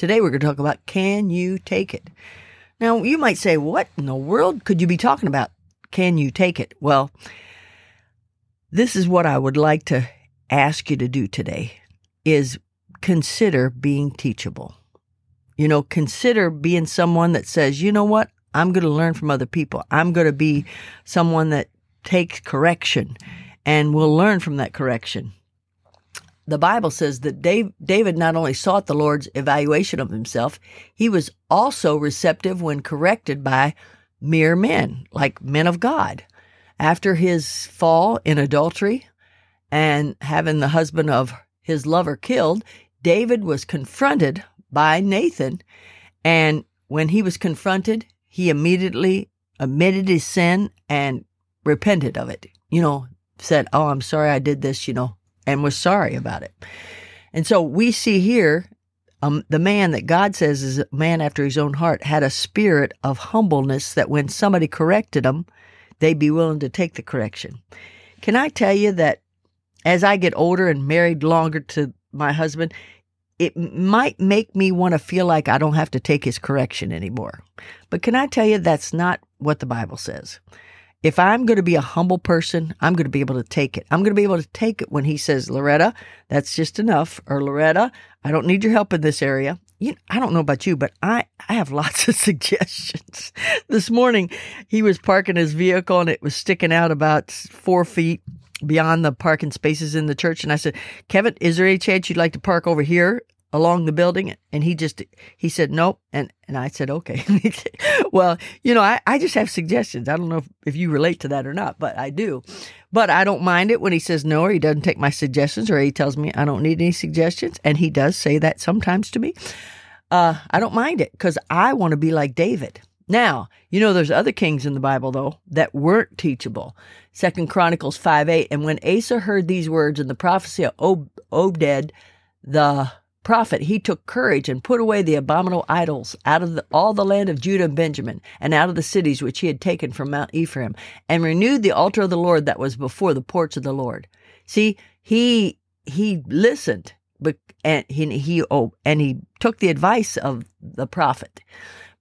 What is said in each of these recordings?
Today we're going to talk about can you take it? Now, you might say, what in the world could you be talking about? Can you take it? Well, this is what I would like to ask you to do today is consider being teachable. You know, consider being someone that says, you know what? I'm going to learn from other people. I'm going to be someone that takes correction and will learn from that correction the Bible says that David not only sought the Lord's evaluation of himself, he was also receptive when corrected by mere men, like men of God. After his fall in adultery and having the husband of his lover killed, David was confronted by Nathan. And when he was confronted, he immediately admitted his sin and repented of it. You know, said, Oh, I'm sorry I did this, you know, and was sorry about it. And so we see here um, the man that God says is a man after his own heart had a spirit of humbleness that when somebody corrected him, they'd be willing to take the correction. Can I tell you that as I get older and married longer to my husband, it might make me want to feel like I don't have to take his correction anymore. But can I tell you that's not what the Bible says? If I'm going to be a humble person, I'm going to be able to take it. I'm going to be able to take it when he says, Loretta, that's just enough. Or Loretta, I don't need your help in this area. You I don't know about you, but I, I have lots of suggestions. this morning, he was parking his vehicle and it was sticking out about four feet beyond the parking spaces in the church. And I said, Kevin, is there any chance you'd like to park over here? Along the building and he just he said nope and and i said okay. Well you know I, I just have suggestions. I don't know if, if you relate to that or not but i do. But i don't mind it when he says no or he doesn't take my suggestions or he tells me i don't need any suggestions and he does say that sometimes to me. Uh, i don't mind it because i want to be like david. Now you know there's other kings in the bible though that weren't teachable. Second chronicles 5 8 and when asa heard these words in the prophecy of Ob- obed the prophet, he took courage and put away the abominable idols out of the, all the land of Judah and Benjamin, and out of the cities which he had taken from Mount Ephraim, and renewed the altar of the Lord that was before the porch of the Lord. See, he he listened, but and he, he oh, and he took the advice of the prophet.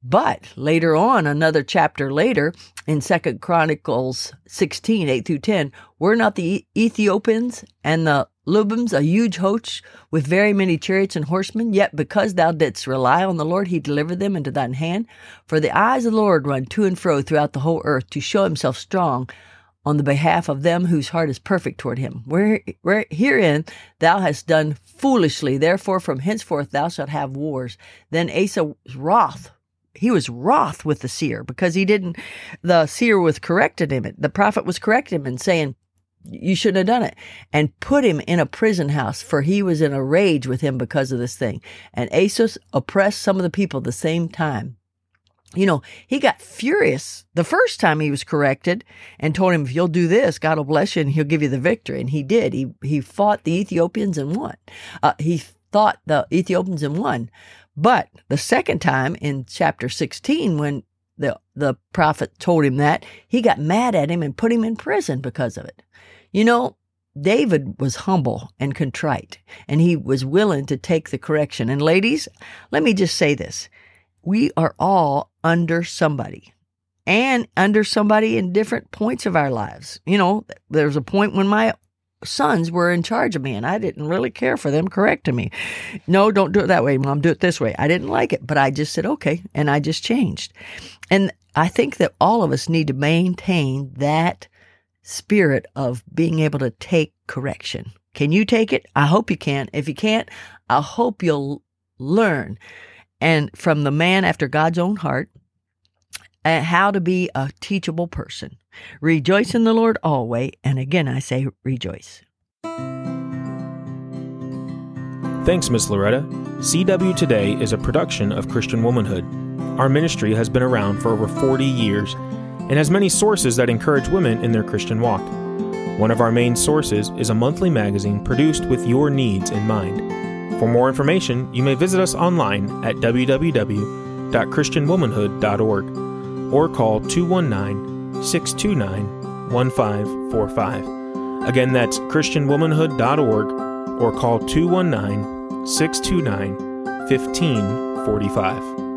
But later on, another chapter later, in Second Chronicles 16, 8 through 10, were not the Ethiopians and the Lubims a huge host with very many chariots and horsemen? Yet because thou didst rely on the Lord, he delivered them into thine hand. For the eyes of the Lord run to and fro throughout the whole earth to show himself strong on the behalf of them whose heart is perfect toward him. Where, where herein thou hast done foolishly, therefore from henceforth thou shalt have wars. Then Asa wrath he was wroth with the seer because he didn't, the seer was corrected him. The prophet was correcting him and saying, you shouldn't have done it and put him in a prison house for he was in a rage with him because of this thing. And Asa oppressed some of the people at the same time. You know, he got furious the first time he was corrected and told him, if you'll do this, God will bless you and he'll give you the victory. And he did. He, he fought the Ethiopians and won. Uh, he fought the Ethiopians and won. But the second time in chapter 16, when the, the prophet told him that, he got mad at him and put him in prison because of it. You know, David was humble and contrite, and he was willing to take the correction. And ladies, let me just say this. We are all under somebody and under somebody in different points of our lives. You know, there's a point when my sons were in charge of me and I didn't really care for them correcting me. No, don't do it that way, mom. Do it this way. I didn't like it, but I just said, okay. And I just changed. And I think that all of us need to maintain that spirit of being able to take correction. Can you take it? I hope you can. If you can't, I hope you'll learn and from the man after God's own heart uh, how to be a teachable person. Rejoice in the Lord always. And again, I say rejoice. Thanks, Miss Loretta. CW Today is a production of Christian Womanhood. Our ministry has been around for over 40 years and has many sources that encourage women in their Christian walk. One of our main sources is a monthly magazine produced with your needs in mind. For more information, you may visit us online at www.christianwomanhood.org or call 219 629 1545. Again, that's christianwomanhood.org or call 219 629 1545.